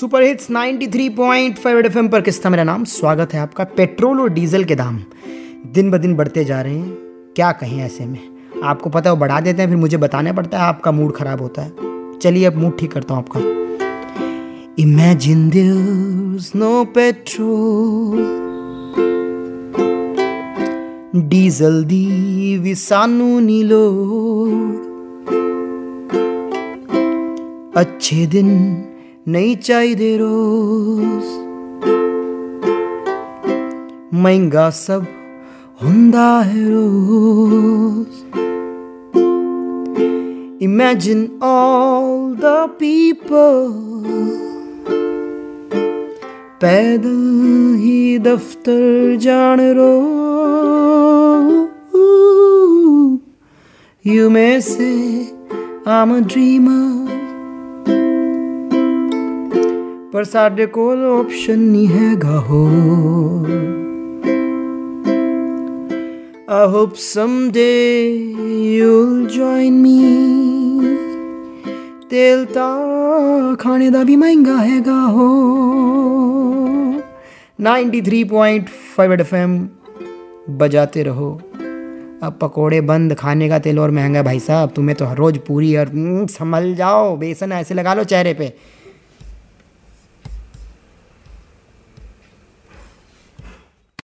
Super hits 93.5 FM पर किस्ता मेरा नाम? स्वागत है आपका पेट्रोल और डीजल के दाम। दिन ब दिन बढ़ते जा रहे हैं। क्या कहें ऐसे में? आपको पता है वो बढ़ा देते हैं, फिर मुझे बताना पड़ता है आपका मूड खराब होता है। चलिए अब मूड ठीक करता हूँ आपका। इमेजिन नो पेट्रोल डीजल दी विसानू नीलो। अच्छे दिन नहीं चाहिए रोज महंगा सब हुंदा है रोज Imagine all the people पैदल ही दफ्तर जान रो You may say I'm a dreamer ਪਰ ਸਾਡੇ ਕੋਲ ਆਪਸ਼ਨ ਨਹੀਂ ਹੈਗਾ ਹੋ I hope someday you'll join me ਤੇਲ ਤਾਂ ਖਾਣੇ ਦਾ ਵੀ ਮਹਿੰਗਾ ਹੈਗਾ ਹੋ 93.5 एफएम बजाते रहो अब पकोड़े बंद खाने का तेल और महंगा भाई साहब तुम्हें तो हर रोज पूरी और संभल जाओ बेसन ऐसे लगा लो चेहरे पे